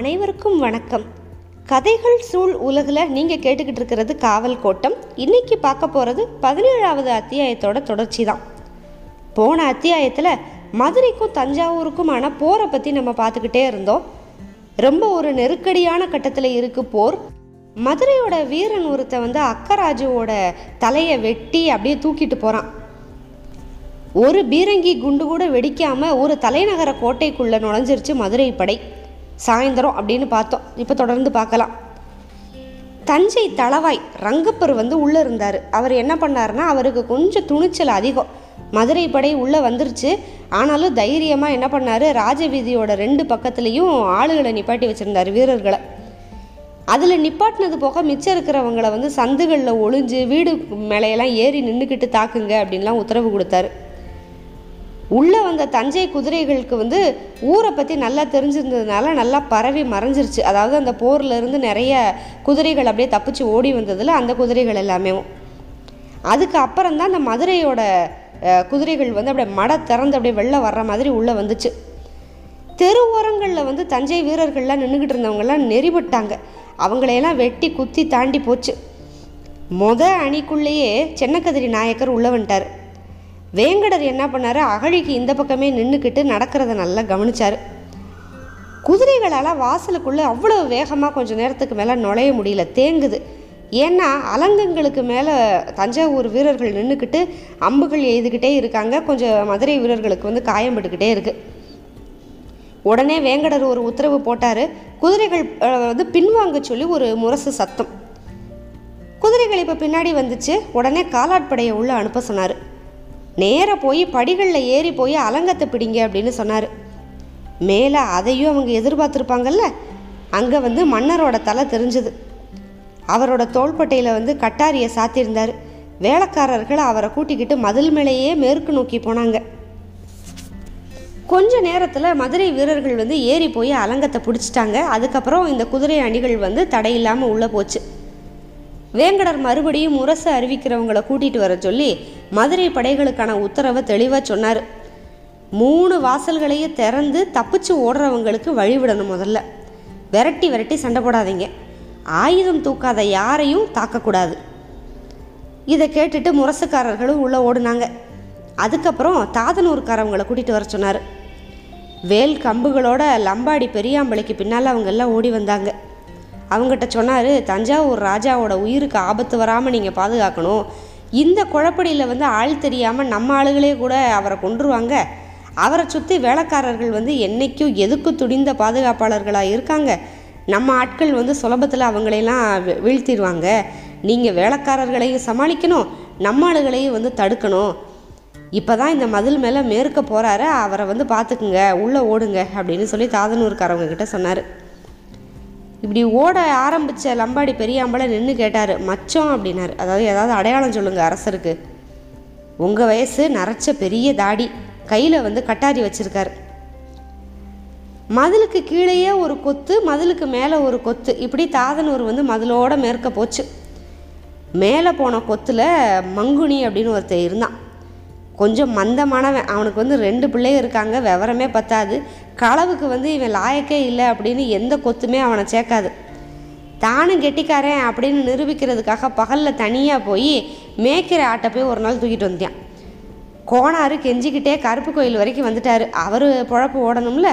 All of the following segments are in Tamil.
அனைவருக்கும் வணக்கம். கதைகள் சூழ் உலகில் நீங்கள் கேட்டுக்கிட்டு இருக்கிறது காவல் கோட்டம். இன்னைக்கு பார்க்க போகிறது பதினேழாவது அத்தியாயத்தோட தொடர்ச்சி தான் போன அத்தியாயத்தில் மதுரைக்கும் தஞ்சாவூருக்குமான போரை பற்றி நம்ம பார்த்துக்கிட்டே இருந்தோம். ரொம்ப ஒரு நெருக்கடியான கட்டத்தில் இருக்கு போர். மதுரையோட வீரன் ஒருத்த வந்து அக்கராஜுவோட தலையை வெட்டி அப்படியே தூக்கிட்டு போகிறான் ஒரு பீரங்கி குண்டு கூட வெடிக்காமல் ஒரு தலைநகர கோட்டைக்குள்ளே நுழைஞ்சிருச்சு மதுரை படை. சாயந்தரம் அப்படின்னு பார்த்தோம். இப்போ தொடர்ந்து பார்க்கலாம். தஞ்சை தளவாய் ரங்கப்பர் வந்து உள்ளே இருந்தார். அவர் என்ன பண்ணார்னா அவருக்கு கொஞ்சம் துணிச்சல் அதிகம். மதுரை படை உள்ளே வந்துருச்சு. ஆனாலும் தைரியமாக என்ன பண்ணார்? ராஜவீதியோட ரெண்டு பக்கத்துலேயும் ஆளுகளை நிப்பாட்டி வச்சுருந்தார் வீரர்களை. அதில் நிப்பாட்டினது போக மிச்சம் இருக்கிறவங்கள வந்து சந்துகளில் ஒளிஞ்சு வீடு மேலையெல்லாம் ஏறி நின்றுக்கிட்டு தாக்குங்க அப்படின்லாம் உத்தரவு கொடுத்தாரு. உள்ளே வந்த தஞ்சை குதிரைகளுக்கு வந்து ஊரை பற்றி நல்லா தெரிஞ்சிருந்ததுனால நல்லா பரவி மறைஞ்சிருச்சு. அதாவது அந்த போர்லேருந்து நிறைய குதிரைகள் அப்படியே தப்பிச்சு ஓடி வந்ததில் அந்த குதிரைகள் எல்லாமே. அதுக்கு அப்புறம் தான் அந்த மதுரையோட குதிரைகள் வந்து அப்படியே மட திறந்து அப்படியே வெளில வர்ற மாதிரி உள்ளே வந்துச்சு. தெரு ஓரங்களில் வந்து தஞ்சை வீரர்கள்லாம் நின்றுக்கிட்டு இருந்தவங்கெல்லாம் நெறிபட்டாங்க. அவங்களையெல்லாம் வெட்டி குத்தி தாண்டி போச்சு. மொத அணிக்குள்ளேயே சென்னக்கதிரி நாயக்கர் உள்ள வந்துட்டார். வேங்கடர் என்ன பண்ணார்? அகழிக்கு இந்த பக்கமே நின்றுக்கிட்டு நடக்கிறத நல்லா கவனித்தார் குதிரைகளால் வாசலுக்குள்ளே அவ்வளோ வேகமாக கொஞ்சம் நேரத்துக்கு மேலே நுழைய முடியல தேங்குது. ஏன்னா அலங்கங்களுக்கு மேலே தஞ்சாவூர் வீரர்கள் நின்றுக்கிட்டு அம்புகள் எய்துக்கிட்டே இருக்காங்க. கொஞ்சம் மதுரை வீரர்களுக்கு வந்து காயம்பட்டுக்கிட்டே இருக்குது உடனே வேங்கடர் ஒரு உத்தரவு போட்டார். குதிரைகள் வந்து பின்வாங்க சொல்லி ஒரு முரசு சத்தம். குதிரைகள் இப்போ பின்னாடி வந்துச்சு. உடனே காலாட்படையை உள்ளே அனுப்ப சொன்னார். நேராக போய் படிகளில் ஏறி போய் அலங்கத்தை பிடிங்க அப்படின்னு சொன்னார். மேலே அதையும் அவங்க எதிர்பார்த்துருப்பாங்கல்ல? அங்கே வந்து மன்னரோட தலை தெரிஞ்சுது. அவரோட தோள்பட்டையில் வந்து கட்டாரியை சாத்தியிருந்தார் வேலைக்காரர்கள் அவரை கூட்டிக்கிட்டு மதில் மேலேயே மேற்கு நோக்கி போனாங்க. கொஞ்ச நேரத்தில் மதுரை வீரர்கள் வந்து ஏறி போய் அலங்கத்தை பிடிச்சிட்டாங்க. அதுக்கப்புறம் இந்த குதிரை அணிகள் வந்து தடையில்லாமல் உள்ளே போச்சு. வேங்கடர் மறுபடியும் முரசு அறிவிக்கிறவங்களை கூட்டிட்டு வர சொல்லி மதுரை படைகளுக்கான உத்தரவை தெளிவாக சொன்னார். மூணு வாசல்களையும் திறந்து தப்பிச்சு ஓடுறவங்களுக்கு வழிவிடணும் முதல்ல. விரட்டி விரட்டி சண்டை போடாதீங்க. ஆயுதம் தூக்காத யாரையும் தாக்கக்கூடாது. இதை கேட்டுட்டு முரசுக்காரர்களும் உள்ளே ஓடுனாங்க. அதுக்கப்புறம் தாதனூர்காரவங்களை கூட்டிகிட்டு வர சொன்னார். வேல் கம்புகளோட லம்பாடி பெரியாம்பளைக்கு பின்னால் அவங்க எல்லாம் ஓடி வந்தாங்க. அவங்ககிட்ட சொன்னார் தஞ்சாவூர் ராஜாவோட உயிருக்கு ஆபத்து வராமல் நீங்கள் பாதுகாக்கணும். இந்த குழப்படியில் வந்து ஆள் தெரியாமல் நம்ம ஆளுகளே கூட அவரை கொண்டுருவாங்க அவரை சுற்றி வேலைக்காரர்கள் வந்து என்றைக்கும் எதுக்கு துடிந்த பாதுகாப்பாளர்களாக இருக்காங்க? நம்ம ஆட்கள் வந்து சுலபத்தில் அவங்களையெல்லாம் வீழ்த்திடுவாங்க. நீங்கள் வேலைக்காரர்களையும் சமாளிக்கணும் நம்ம ஆளுகளையும் வந்து தடுக்கணும். இப்போ தான் இந்த மதில் மேலே மேற்க போகிறாரு அவரை வந்து பார்த்துக்குங்க உள்ளே ஓடுங்க அப்படின்னு சொல்லி தாதனூர்காரவங்க கிட்ட சொன்னார். இப்படி ஓட ஆரம்பித்த லம்பாடி பெரியாம்பளை நின்று கேட்டார். மச்சம் அப்படின்னாரு. அதாவது ஏதாவது அடையாளம் சொல்லுங்கள் அரசருக்கு. உங்கள் வயசு நரைச்ச பெரிய தாடி. கையில் வந்து கட்டாரி வச்சிருக்கார். மதிலுக்கு கீழேயே ஒரு கொத்து மதிலுக்கு மேலே ஒரு கொத்து. இப்படி தாதனூர் வந்து மதிலோட மேற்க போச்சு. மேலே போன கொத்தில் மங்குனி அப்படின்னு ஒருத்தர் இருந்தான். கொஞ்சம் மந்தமானவன். அவனுக்கு வந்து ரெண்டு பிள்ளைங்க இருக்காங்க விவரமே பத்தாது. களவுக்கு வந்து இவன் லாயக்கே இல்லை அப்படின்னு எந்த கொத்துமே அவனை சேர்க்காது. தானும் கெட்டிக்காரன் அப்படின்னு நிரூபிக்கிறதுக்காக பகலில் தனியாக போய் மேய்க்கிற ஆட்டை போய் ஒரு நாள் தூக்கிட்டு வந்தான் கோணாரு கெஞ்சிக்கிட்டே கருப்பு கோயில் வரைக்கும் வந்துட்டார். அவர் பொழப்பு ஓடணும்ல?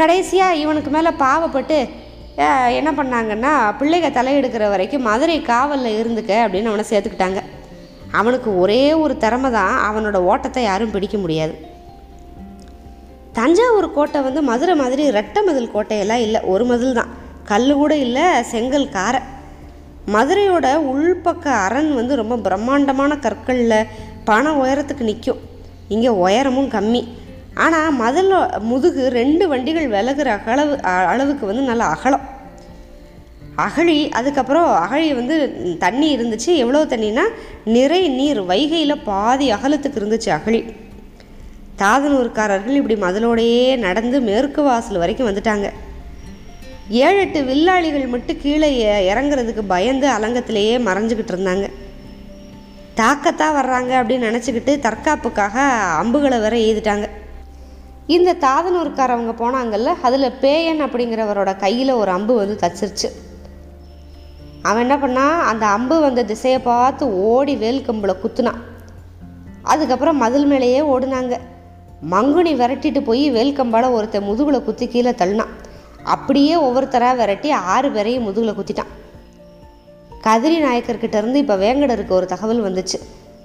கடைசியாக இவனுக்கு மேலே பாவப்பட்டு என்ன பண்ணாங்கன்னா பிள்ளைக தலையெடுக்கிற வரைக்கும் மதுரை காவலில் இருந்துக்க அப்படின்னு அவனை சேர்த்துக்கிட்டாங்க. அவனுக்கு ஒரே ஒரு திறமை தான் அவனோட ஓட்டத்தை யாரும் பிடிக்க முடியாது. தஞ்சாவூர் கோட்டை வந்து மதுரை மாதிரி ரெட்டை மதில் கோட்டையெல்லாம் இல்லை ஒரு மதில் தான். கல் கூட இல்லை செங்கல் காரை. மதுரையோட உள்பக்க அரண் வந்து ரொம்ப பிரம்மாண்டமான கற்களில் பண உயரத்துக்கு நிற்கும். இங்கே உயரமும் கம்மி. ஆனால் மதில் முதுகு ரெண்டு வண்டிகள் விலகுற அளவு அளவுக்கு வந்து நல்ல அகலம். அகழி அதுக்கப்புறம் அகழி வந்து தண்ணி இருந்துச்சு. எவ்வளோ தண்ணினா நிறை நீர் வைகையில் பாதி அகலத்துக்கு இருந்துச்சு அகழி. தாதனூர்காரர்கள் இப்படி மதிலோடையே நடந்து மேற்கு வாசல் வரைக்கும் வந்துட்டாங்க. ஏழு எட்டு வில்லாளிகள் மட்டும் கீழே இறங்குறதுக்கு பயந்து அலங்கத்திலேயே மறைஞ்சிக்கிட்டு இருந்தாங்க. தாக்கத்தான் வர்றாங்க அப்படின்னு நினச்சிக்கிட்டு தற்காப்புக்காக அம்புகளை வேற எய்துட்டாங்க. இந்த தாதனூர்காரவங்க போனாங்கல்ல அதில் பேயன் அப்படிங்கிறவரோட கையில் ஒரு அம்பு வந்து தச்சிருச்சு. அவன் என்ன பண்ணான் அந்த அம்பு வந்த திசையை பார்த்து ஓடி வேல்கம்பில் குத்துனான் அதுக்கப்புறம் மதில் மேலேயே ஓடுனாங்க. மங்குனி விரட்டிட்டு போய் வேல்கம்பால் ஒருத்தன் முதுகில் குத்தி கீழே தள்ளினான் அப்படியே ஒவ்வொருத்தராக விரட்டி ஆறு பேரையும் முதுகில் குத்திட்டான். கதிரி நாயக்கர்கிட்ட இருந்து இப்போ வேங்கடருக்கு ஒரு தகவல் வந்துச்சு.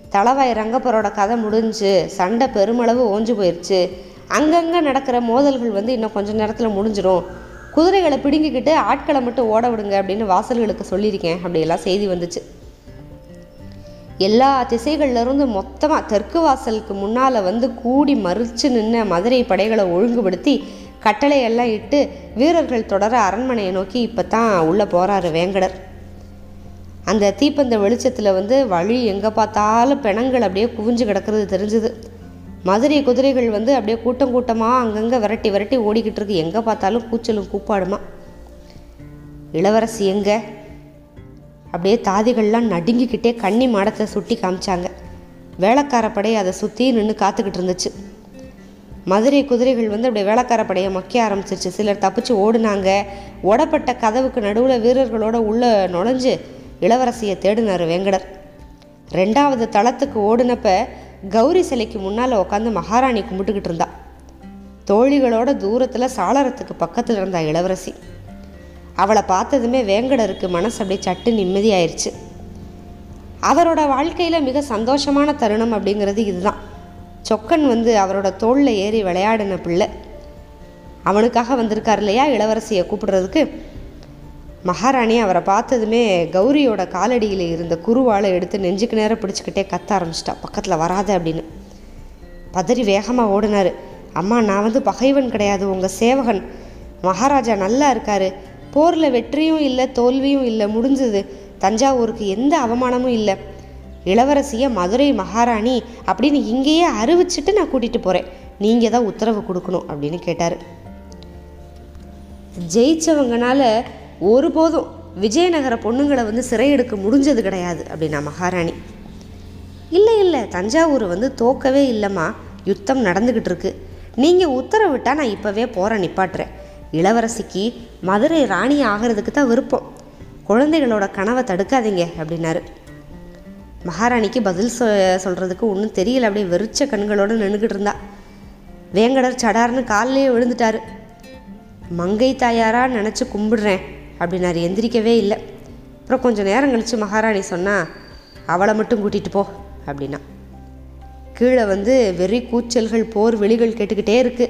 தளவாய் ரங்கப்பரோட கதை முடிஞ்சு சண்டை பெருமளவு ஓஞ்சு போயிடுச்சு அங்கங்கே நடக்கிற மோதல்கள் வந்து இன்னும் கொஞ்சம் நேரத்தில் முடிஞ்சிடும் குதிரைகளை பிடுங்கிக்கிட்டு ஆட்களை மட்டும் ஓட விடுங்க அப்படின்னு வாசல்களுக்கு சொல்லியிருக்கேன். அப்படியெல்லாம் செய்தி வந்துச்சு. எல்லா திசைகள்லேருந்து மொத்தமாக தெற்கு வாசலுக்கு முன்னால் வந்து கூடி மறுச்சு நின்ன மதுரை படைகளை ஒழுங்குபடுத்தி கட்டளையெல்லாம் இட்டு வீரர்கள் தொடர அரண்மனையை நோக்கி இப்போ தான் உள்ளே போகிறாரு வேங்கடர். அந்த தீப்பந்த வெளிச்சத்தில் வந்து வழி எங்கே பார்த்தாலும் பிணங்கள் அப்படியே குவிஞ்சு கிடக்கிறது தெரிஞ்சுது. மதுரை குதிரைகள் வந்து அப்படியே கூட்டம் கூட்டமாக அங்கங்கே விரட்டி விரட்டி ஓடிக்கிட்டு இருக்கு. எங்கே பார்த்தாலும் கூச்சலும் கூப்பாடுமா? இளவரசி எங்கே? அப்படியே தாதிகள்லாம் நடுங்கிக்கிட்டே கன்னி மாடத்தை சுட்டி காமிச்சாங்க. வேளக்கார படை அதை சுற்றி நின்று காத்துக்கிட்டு இருந்துச்சு. மதுரை குதிரைகள் வந்து அப்படியே வேளக்கார படையை மொக்க ஆரம்பிச்சிருச்சு. சிலர் தப்பிச்சு ஓடுனாங்க. ஓடப்பட்ட கதவுக்கு நடுவில் வீரர்களோட உள்ளே நுழைஞ்சு இளவரசியை தேடினார் வேங்கடர். ரெண்டாவது தளத்துக்கு ஓடுனப்ப கௌரி சிலைக்கு முன்னால் உட்காந்து மகாராணி கும்பிட்டுக்கிட்டு இருந்தா. தோழிகளோட தூரத்தில் சாளரத்துக்கு பக்கத்தில் இருந்தா இளவரசி. அவளை பார்த்ததுமே வேங்கடருக்கு மனசு அப்படியே சட்டு நிம்மதியாயிருச்சு. அவரோட வாழ்க்கையில் மிக சந்தோஷமான தருணம் அப்படிங்கிறது இதுதான். சொக்கன் வந்து அவரோட தோளில் ஏறி விளையாடின பிள்ளை. அவனுக்காக வந்திருக்கார் இல்லையா இளவரசியை கூப்பிடுறதுக்கு? மகாராணி அவரை பார்த்ததுமே கௌரியோட காலடியில் இருந்த குருவாளை எடுத்து நெஞ்சுக்கு நேரம் பிடிச்சிக்கிட்டே கத்த ஆரம்பிச்சிட்டா. பக்கத்தில் வராத அப்படின்னு. பதறி வேகமாக ஓடினார். அம்மா நான் வந்து பகைவன் கிடையாது. உங்கள் சேவகன். மகாராஜா நல்லா இருக்காரு. போரில் வெற்றியும் இல்லை தோல்வியும் இல்லை முடிஞ்சது. தஞ்சாவூருக்கு எந்த அவமானமும் இல்லை. இளவரசியை மதுரை மகாராணி அப்படின்னு இங்கேயே அறிவிச்சிட்டு நான் கூட்டிகிட்டு போகிறேன் நீங்கள் தான் உத்தரவு கொடுக்கணும் அப்படின்னு கேட்டார். ஜெயிச்சவங்கனால ஒருபோதும் விஜயநகர பொண்ணுங்களை வந்து சிறையெடுக்க முடிஞ்சது கிடையாது அப்படின்னா மகாராணி. இல்லை இல்லை தஞ்சாவூர் வந்து தோக்கவே இல்லைம்மா. யுத்தம் நடந்துக்கிட்டு இருக்கு. நீங்கள் உத்தரவிட்டால் நான் இப்போவே போகிற நிப்பாட்டுறேன். இளவரசிக்கு மதுரை ராணி ஆகிறதுக்கு தான் விருப்பம். குழந்தைகளோட கனவை தடுக்காதீங்க அப்படின்னாரு. மகாராணிக்கு பதில் சொ சொல்கிறதுக்கு ஒன்றும் தெரியல அப்படியே வெறிச்ச கண்களோடு நின்றுக்கிட்டு இருந்தா. வேங்கடர் சடார்னு காலிலேயே விழுந்துட்டாரு. மங்கை தாயாராக நினச்சி கும்பிடுறேன். அப்படின்னாரு எந்திரிக்கவே இல்லை. அப்புறம் கொஞ்சம் நேரம் கழித்து மகாராணி சொன்னால் அவளை மட்டும் கூட்டிகிட்டு போ அப்படின்னா. கீழே வந்து வெறி கூச்சல்கள் போர் வெளிகள் கேட்டுக்கிட்டே இருக்குது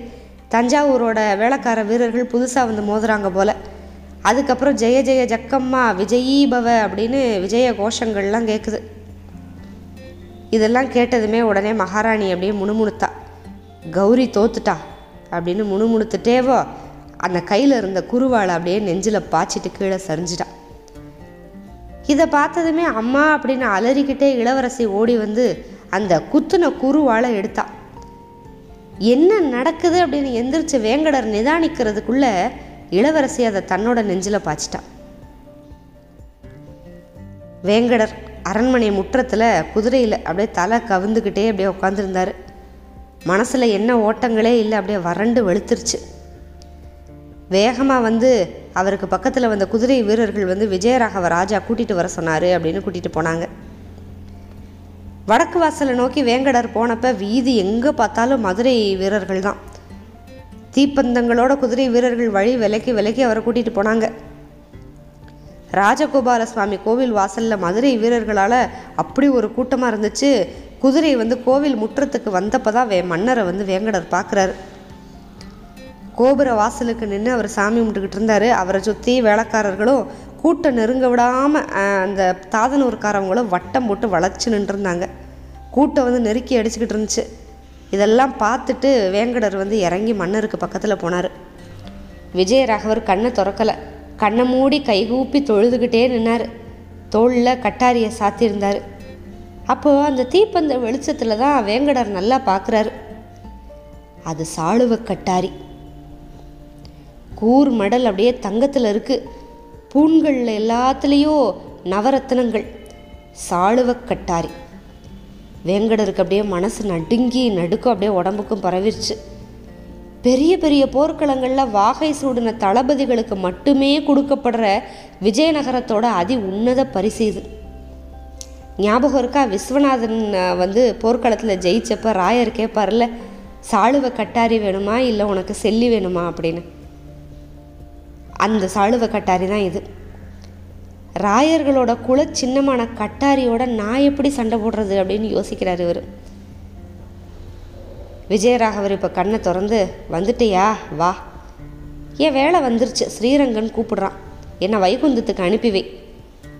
தஞ்சாவூரோட வேலைக்கார வீரர்கள் புதுசாக வந்து மோதுறாங்க போல். அதுக்கப்புறம் ஜெய ஜெய ஜக்கம்மா விஜயீபவ அப்படின்னு விஜய கோஷங்கள்லாம் கேட்குது இதெல்லாம் கேட்டதுமே உடனே மகாராணி அப்படியே முணுமுணுத்தா. கௌரி தோத்துட்டா? அப்படின்னு முணுமுணுத்துட்டேவோ அந்த கையில் இருந்த குருவாளை அப்படியே நெஞ்சில் பாய்ச்சிட்டு கீழே சரிஞ்சிட்டான் இதை பார்த்ததுமே அம்மா அப்படின்னு அலறிக்கிட்டே இளவரசி ஓடி வந்து அந்த குத்துன குருவாளை எடுத்தா. என்ன நடக்குது அப்படின்னு எந்திரிச்சு வேங்கடர் நிதானிக்கிறதுக்குள்ள இளவரசி அதை தன்னோட நெஞ்சில் பாய்ச்சிட்டான் வேங்கடர் அரண்மனை முற்றத்தில் குதிரையில் அப்படியே தலை கவுந்துக்கிட்டே அப்படியே உட்காந்துருந்தாரு மனசில் என்ன ஓட்டங்களே இல்லை அப்படியே வறண்டு வெளுத்துருச்சு. வேகமாக வந்து அவருக்கு பக்கத்தில் வந்த குதிரை வீரர்கள் வந்து விஜயராகவ ராஜா கூட்டிகிட்டு வர சொன்னார் அப்படின்னு கூட்டிகிட்டு போனாங்க. வடக்கு வாசலை நோக்கி வேங்கடர் போனப்ப வீதி எங்கே பார்த்தாலும் மதுரை வீரர்கள் தான். தீப்பந்தங்களோட குதிரை வீரர்கள் வழி விலைக்கு விலைக்கு அவரை கூட்டிகிட்டு போனாங்க. ராஜகோபால சுவாமி கோவில் வாசலில் மதுரை வீரர்களால் அப்படி ஒரு கூட்டமாக இருந்துச்சு. குதிரை வந்து கோவில் முற்றத்துக்கு வந்தப்போ தான் வே மன்னரை வந்து வேங்கடர் பார்க்குறாரு கோபுர வாசலுக்கு நின்று அவர் சாமி கும்பிட்டுக்கிட்டு இருந்தார். அவரை சுற்றி வேலைக்காரர்களும் கூட்டம் நெருங்க விடாமல் அந்த தாதனூர்காரவங்களும் வட்டம் போட்டு வளைச்சு நின்றுருந்தாங்க. கூட்டம் வந்து நெருக்கி அடிச்சுக்கிட்டு இருந்துச்சு. இதெல்லாம் பார்த்துட்டு வேங்கடர் வந்து இறங்கி மன்னருக்கு பக்கத்தில் போனார். விஜயராகவர் கண்ணை திறக்கலை. கண்ணை மூடி கைகூப்பி தொழுதுகிட்டே நின்னார். தோளில் கட்டாரியை சாத்தியிருந்தார் அப்போது அந்த தீப்பந்த வெளிச்சத்தில் தான் வேங்கடர் நல்லா பார்க்குறாரு அது சாளுவ கட்டாரி. கூர் மடல் அப்படியே தங்கத்தில் இருக்குது பூண்கள் எல்லாத்துலேயும் நவரத்னங்கள். சாளுவ கட்டாரி. வேங்கடருக்கு அப்படியே மனசு நடுங்கி நடுக்கும் அப்படியே உடம்புக்கும் பரவிருச்சு. பெரிய பெரிய போர்க்களங்களில் வாகை சூடின தளபதிகளுக்கு மட்டுமே கொடுக்கப்படுற விஜயநகரத்தோட அதி உன்னத பரிசு இது ஞாபகம் இருக்கா? விஸ்வநாதன் வந்து போர்க்களத்தில் ஜெயிச்சப்ப ராயர் கேட்பார்ல சாளுவ கட்டாரி வேணுமா? இல்லை உனக்கு செல்லி வேணுமா? அப்படின்னு. அந்த சாளுவ கட்டாரி தான் இது. ராயர்களோட குல சின்னமான கட்டாரியோட நான் எப்படி சண்டை போடுறது அப்படின்னு யோசிக்கிறார் இவர். விஜயராகவர் இப்போ கண்ணை திறந்து வந்துட்டியா? வா. என் வேலை வந்துருச்சு. ஸ்ரீரங்கன் கூப்பிடுறான். என்னை வைகுந்தத்துக்கு அனுப்பிவை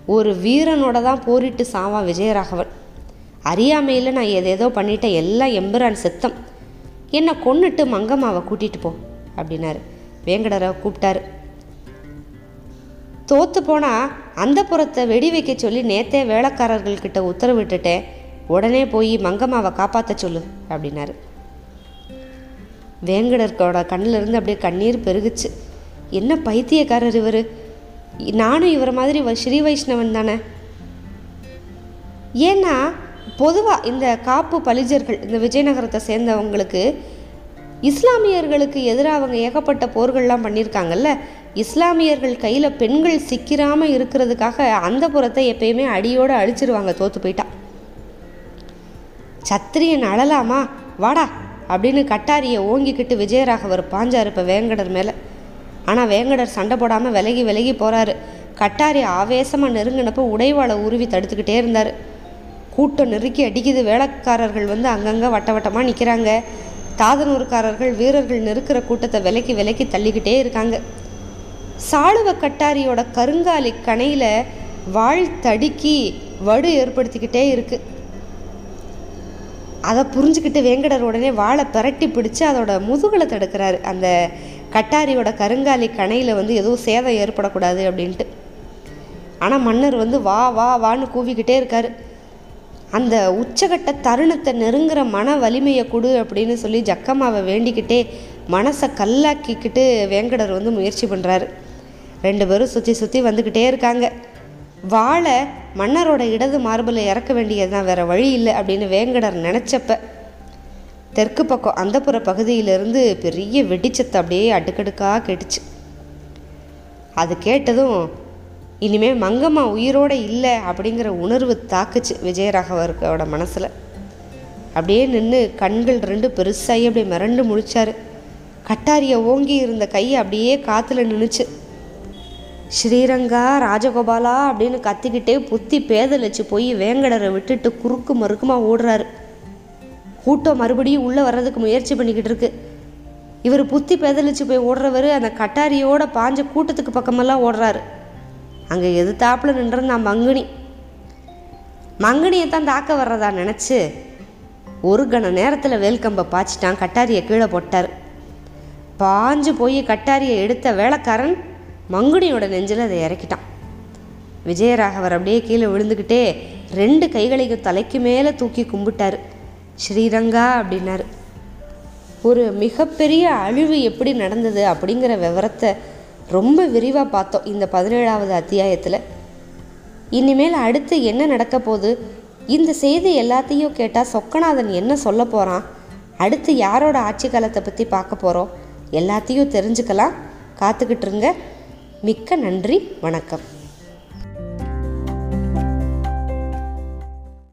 ஒரு வீரனோட தான் போரிட்டு சாவான் விஜயராகவன். அறியாமையில் நான் எதேதோ பண்ணிட்டேன் எல்லாம் எம்பிரான் சித்தம். என்னை கொன்னுட்டு மங்கம்மாவை கூட்டிகிட்டு போ அப்படின்னாரு. வேங்கடரை கூப்பிட்டாரு. தோத்து போனால் அந்த புறத்தை வெடி வைக்க சொல்லி நேத்தே வேலைக்காரர்கள்கிட்ட உத்தரவிட்டுட்டேன். உடனே போய் மங்கம்மாவை காப்பாற்ற சொல்லு அப்படின்னாரு. வேங்கடர்கோட கண்ணிலிருந்து அப்படியே கண்ணீர் பெருகுச்சு. என்ன பைத்தியக்காரர் இவர்? நானும் இவரை மாதிரி வ- ஸ்ரீ வைஷ்ணவன் தானே? ஏன்னா பொதுவாக இந்த காப்பு பலிஜர்கள் இந்த விஜயநகரத்தை சேர்ந்தவங்களுக்கு இஸ்லாமியர்களுக்கு எதிராக அவங்க ஏகப்பட்ட போர்கள்லாம் பண்ணியிருக்காங்கல்ல இஸ்லாமியர்கள் கையில் பெண்கள் சிக்கிராமல் இருக்கிறதுக்காக அந்த புறத்தை எப்பயுமே அடியோடு அழிச்சிருவாங்க தோத்து போயிட்டா. சத்திரியன் அழலாமா வாடா அப்படின்னு கட்டாரியை ஓங்கிக்கிட்டு விஜயராகவர் பாஞ்சார் இப்போ வேங்கடர் மேலே. ஆனால் வேங்கடர் சண்டை போடாமல் விலகி விலகி போகிறாரு கட்டாரி ஆவேசமாக நெருங்கினப்போ உடைவாளை உருவி தடுத்துக்கிட்டே இருந்தார். கூட்டம் நெருக்கி அடிக்குது வேலைக்காரர்கள் வந்து அங்கங்கே வட்ட வட்டமாக நிற்கிறாங்க தாதனூர்காரர்கள் வீரர்கள் நெருக்கிற கூட்டத்தை விலக்கி விலக்கி தள்ளிக்கிட்டே இருக்காங்க. சாளுவ கட்டாரியோட கருங்காலி கணையில் வாழ் தடுக்கி வடு ஏற்படுத்திக்கிட்டே இருக்கு. அதை புரிஞ்சுக்கிட்டு வேங்கடர் உடனே வாழை பிரட்டி பிடிச்சு அதோட முதுகலை தடுக்கிறாரு. அந்த கட்டாரியோட கருங்காலி கணையில் வந்து எதுவும் சேதம் ஏற்படக்கூடாது அப்படின்ட்டு. ஆனால் மன்னர் வந்து வா வா வான்னு கூவிக்கிட்டே இருக்காரு. அந்த உச்சகட்ட தருணத்தை நெருங்குற மன வலிமையை கொடு அப்படின்னு சொல்லி ஜக்கம்மாவை வேண்டிக்கிட்டே மனசை கல்லாக்கிக்கிட்டு வேங்கடர் வந்து முயற்சி பண்ணுறாரு ரெண்டு பேரும் சுற்றி சுற்றி வந்துக்கிட்டே இருக்காங்க. வாழை மன்னரோட இடது மார்பில் இறக்க வேண்டியது தான் வேறு வழி இல்லை அப்படின்னு வேங்கடர் நினச்சப்ப தெற்கு பக்கம் அந்தப்புற பகுதியிலிருந்து பெரிய வெடிச்சத்தை அப்படியே அடுக்கடுக்காக கேட்டுச்சு. அது கேட்டதும் இனிமே மங்கம்மா உயிரோட இல்லை அப்படிங்கிற உணர்வு தாக்குச்சு விஜயராகவரோட மனசில். அப்படியே நின்று கண்கள் ரெண்டு பெருசாகி அப்படியே மிரண்டு முடிச்சார் கட்டாரியை ஓங்கி இருந்த கையை அப்படியே காற்றுல நின்றுச்சு ஸ்ரீரங்கா ராஜகோபாலா அப்படின்னு கத்திக்கிட்டே புத்தி பேதலிச்சு போய் வேங்கடரை விட்டுட்டு குறுக்கு மறுக்குமா ஓடுறாரு. கூட்டம் மறுபடியும் உள்ளே வர்றதுக்கு முயற்சி பண்ணிக்கிட்டு இருக்கு. இவர் புத்தி பேதலிச்சு போய் ஓடுறவர் அந்த கட்டாரியோட பாஞ்ச கூட்டத்துக்கு பக்கமெல்லாம் ஓடுறாரு. அங்கே எதிர்த்தாப்புல நின்றிருந்தான் மங்குனி. மங்குனியை தான் தாக்க வர்றதா நினச்சி ஒரு கண நேரத்தில் வேல்கம்பை பாய்ச்சிட்டான் கட்டாரியை கீழே போட்டார். பாஞ்சு போய் கட்டாரியை எடுத்த வேலைக்காரன் மங்குடியோட நெஞ்சில் அதை இறக்கிட்டான். விஜயராகவர் அப்படியே கீழே விழுந்துக்கிட்டே ரெண்டு கைகளையும் தலைக்கு மேலே தூக்கி கும்பிட்டாரு. ஸ்ரீரங்கா அப்படின்னாரு. ஒரு மிகப்பெரிய அழிவு எப்படி நடந்தது அப்படிங்கிற விவரத்தை ரொம்ப விரிவாக பார்த்தோம் இந்த பதினேழாவது அத்தியாயத்தில். இனிமேல் அடுத்து என்ன நடக்க போகுது? இந்த செய்தி எல்லாத்தையும் கேட்டால் சொக்கநாதன் என்ன சொல்ல போகிறான் அடுத்து யாரோட ஆட்சி காலத்தை பற்றி பார்க்க போகிறோம் எல்லாத்தையும் தெரிஞ்சுக்கலாம். காத்துக்கிட்டு இருங்க. மிக்க நன்றி வணக்கம்.